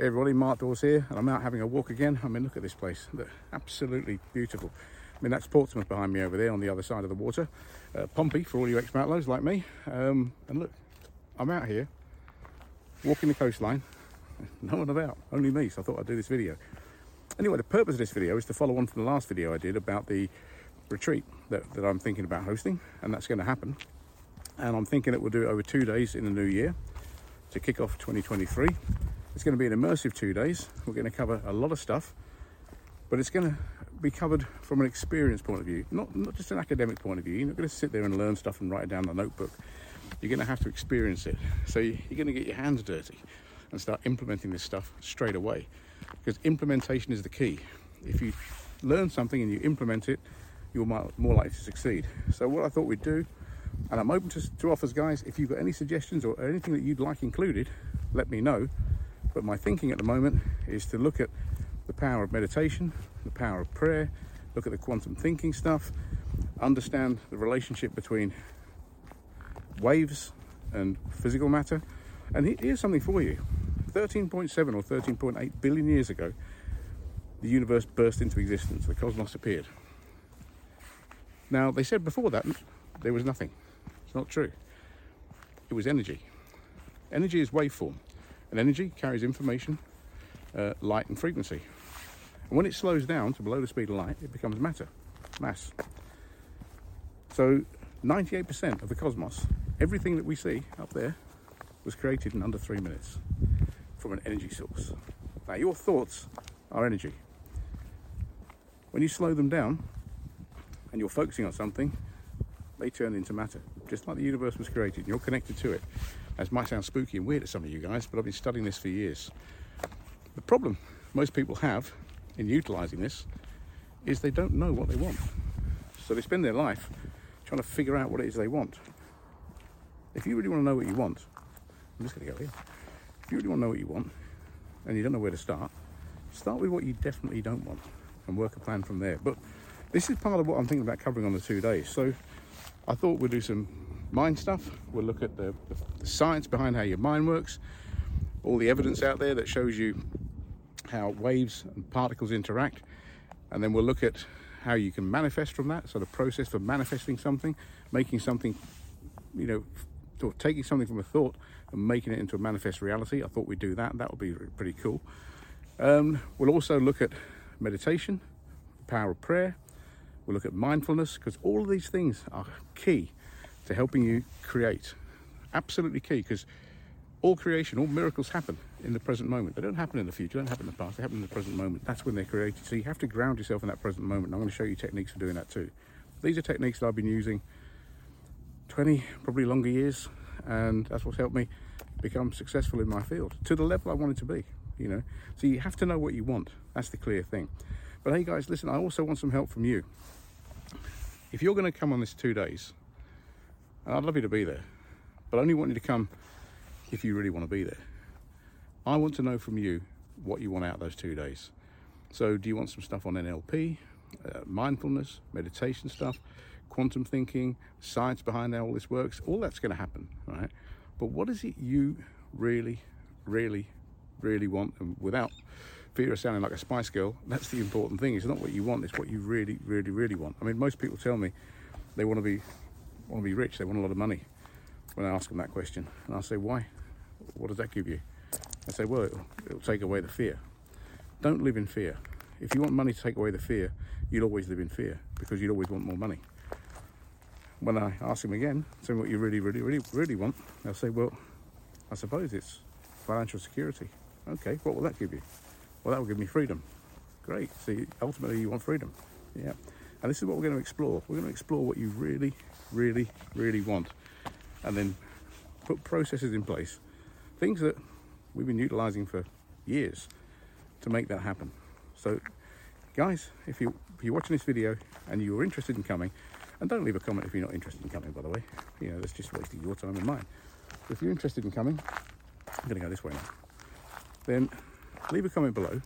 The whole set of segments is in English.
Hey everybody, Mark Dawes here, and I'm out having a walk again. I mean, look at this place. Look, absolutely beautiful. I mean, that's Portsmouth behind me over there on the other side of the water. Uh, Pompey, for all you expat like me. Um, and look, I'm out here, walking the coastline. No one about, only me, so I thought I'd do this video. Anyway, the purpose of this video is to follow on from the last video I did about the retreat that, that I'm thinking about hosting, and that's going to happen. And I'm thinking that we'll do it over two days in the new year to kick off 2023. It's going to be an immersive two days. We're going to cover a lot of stuff, but it's going to be covered from an experience point of view, not, not just an academic point of view. You're not going to sit there and learn stuff and write it down in a notebook. You're going to have to experience it. So you're going to get your hands dirty and start implementing this stuff straight away because implementation is the key. If you learn something and you implement it, you're more likely to succeed. So what I thought we'd do, and I'm open to, to offers, guys. If you've got any suggestions or anything that you'd like included, let me know. But my thinking at the moment is to look at the power of meditation, the power of prayer, look at the quantum thinking stuff, understand the relationship between waves and physical matter. And here's something for you 13.7 or 13.8 billion years ago, the universe burst into existence, the cosmos appeared. Now, they said before that there was nothing. It's not true. It was energy. Energy is waveform. And energy carries information, uh, light and frequency. And when it slows down to below the speed of light, it becomes matter, mass. So 98% of the cosmos, everything that we see up there, was created in under three minutes from an energy source. Now, your thoughts are energy. When you slow them down and you're focusing on something, they turn into matter, just like the universe was created. And you're connected to it. This might sound spooky and weird to some of you guys, but I've been studying this for years. The problem most people have in utilizing this is they don't know what they want. So they spend their life trying to figure out what it is they want. If you really want to know what you want, I'm just going to go here. If you really want to know what you want and you don't know where to start, start with what you definitely don't want and work a plan from there. But this is part of what I'm thinking about covering on the two days. So I thought we'd do some mind stuff. We'll look at the, the science behind how your mind works, all the evidence out there that shows you how waves and particles interact, and then we'll look at how you can manifest from that. So the process for manifesting something, making something, you know, or taking something from a thought and making it into a manifest reality. I thought we'd do that. That would be pretty cool. Um, we'll also look at meditation, the power of prayer. We'll look at mindfulness because all of these things are key to helping you create. Absolutely key because all creation, all miracles happen in the present moment. They don't happen in the future, they don't happen in the past, they happen in the present moment. That's when they're created. So you have to ground yourself in that present moment. And I'm going to show you techniques for doing that too. These are techniques that I've been using 20, probably longer years, and that's what's helped me become successful in my field to the level I wanted to be, you know. So you have to know what you want. That's the clear thing. But hey guys, listen, I also want some help from you. If you're going to come on this two days, I'd love you to be there, but I only want you to come if you really want to be there. I want to know from you what you want out those two days. So, do you want some stuff on NLP, uh, mindfulness, meditation stuff, quantum thinking, science behind how all this works? All that's going to happen, right? But what is it you really, really, really want? And without fear of sounding like a Spice Girl, that's the important thing. It's not what you want; it's what you really, really, really want. I mean, most people tell me they want to be want to be rich, they want a lot of money when I ask them that question. And I say, why? What does that give you? I say, well, it'll, it'll take away the fear. Don't live in fear. If you want money to take away the fear, you'll always live in fear because you'd always want more money. When I ask them again, tell me what you really, really, really, really want, they'll say, well, I suppose it's financial security. Okay, what will that give you? Well, that will give me freedom. Great. See, ultimately, you want freedom. Yeah. And this is what we're going to explore. We're going to explore what you really, really, really want, and then put processes in place, things that we've been utilizing for years to make that happen. So, guys, if, you, if you're watching this video and you're interested in coming, and don't leave a comment if you're not interested in coming, by the way, you know, that's just wasting your time and mine. But if you're interested in coming, I'm going to go this way now, then leave a comment below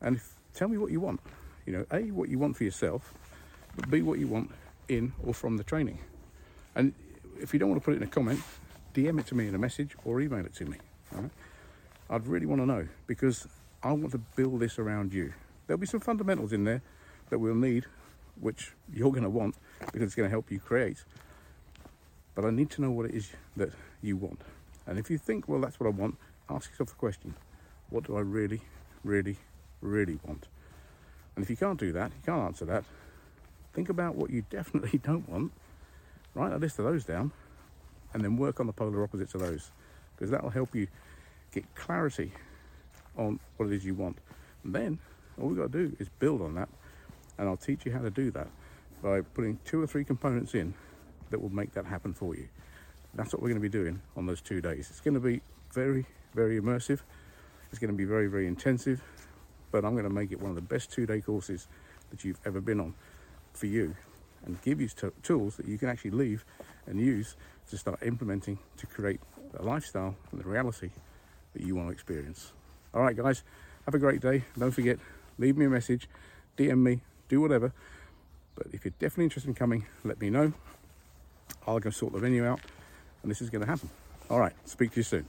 and if, tell me what you want. You know, A, what you want for yourself, but B, what you want in or from the training. And if you don't want to put it in a comment, DM it to me in a message or email it to me. I'd really want to know because I want to build this around you. There'll be some fundamentals in there that we'll need, which you're going to want because it's going to help you create. But I need to know what it is that you want. And if you think, well, that's what I want, ask yourself the question what do I really, really, really want? And if you can't do that, you can't answer that, think about what you definitely don't want, write a list of those down, and then work on the polar opposites of those because that will help you get clarity on what it is you want. And then all we've got to do is build on that, and I'll teach you how to do that by putting two or three components in that will make that happen for you. That's what we're going to be doing on those two days. It's going to be very, very immersive. It's going to be very, very intensive, but I'm going to make it one of the best two day courses that you've ever been on for you and give you t- tools that you can actually leave and use to start implementing to create a lifestyle and the reality that you want to experience. All right, guys, have a great day. Don't forget, leave me a message, DM me, do whatever. But if you're definitely interested in coming, let me know. I'll go sort the venue out, and this is going to happen. All right, speak to you soon.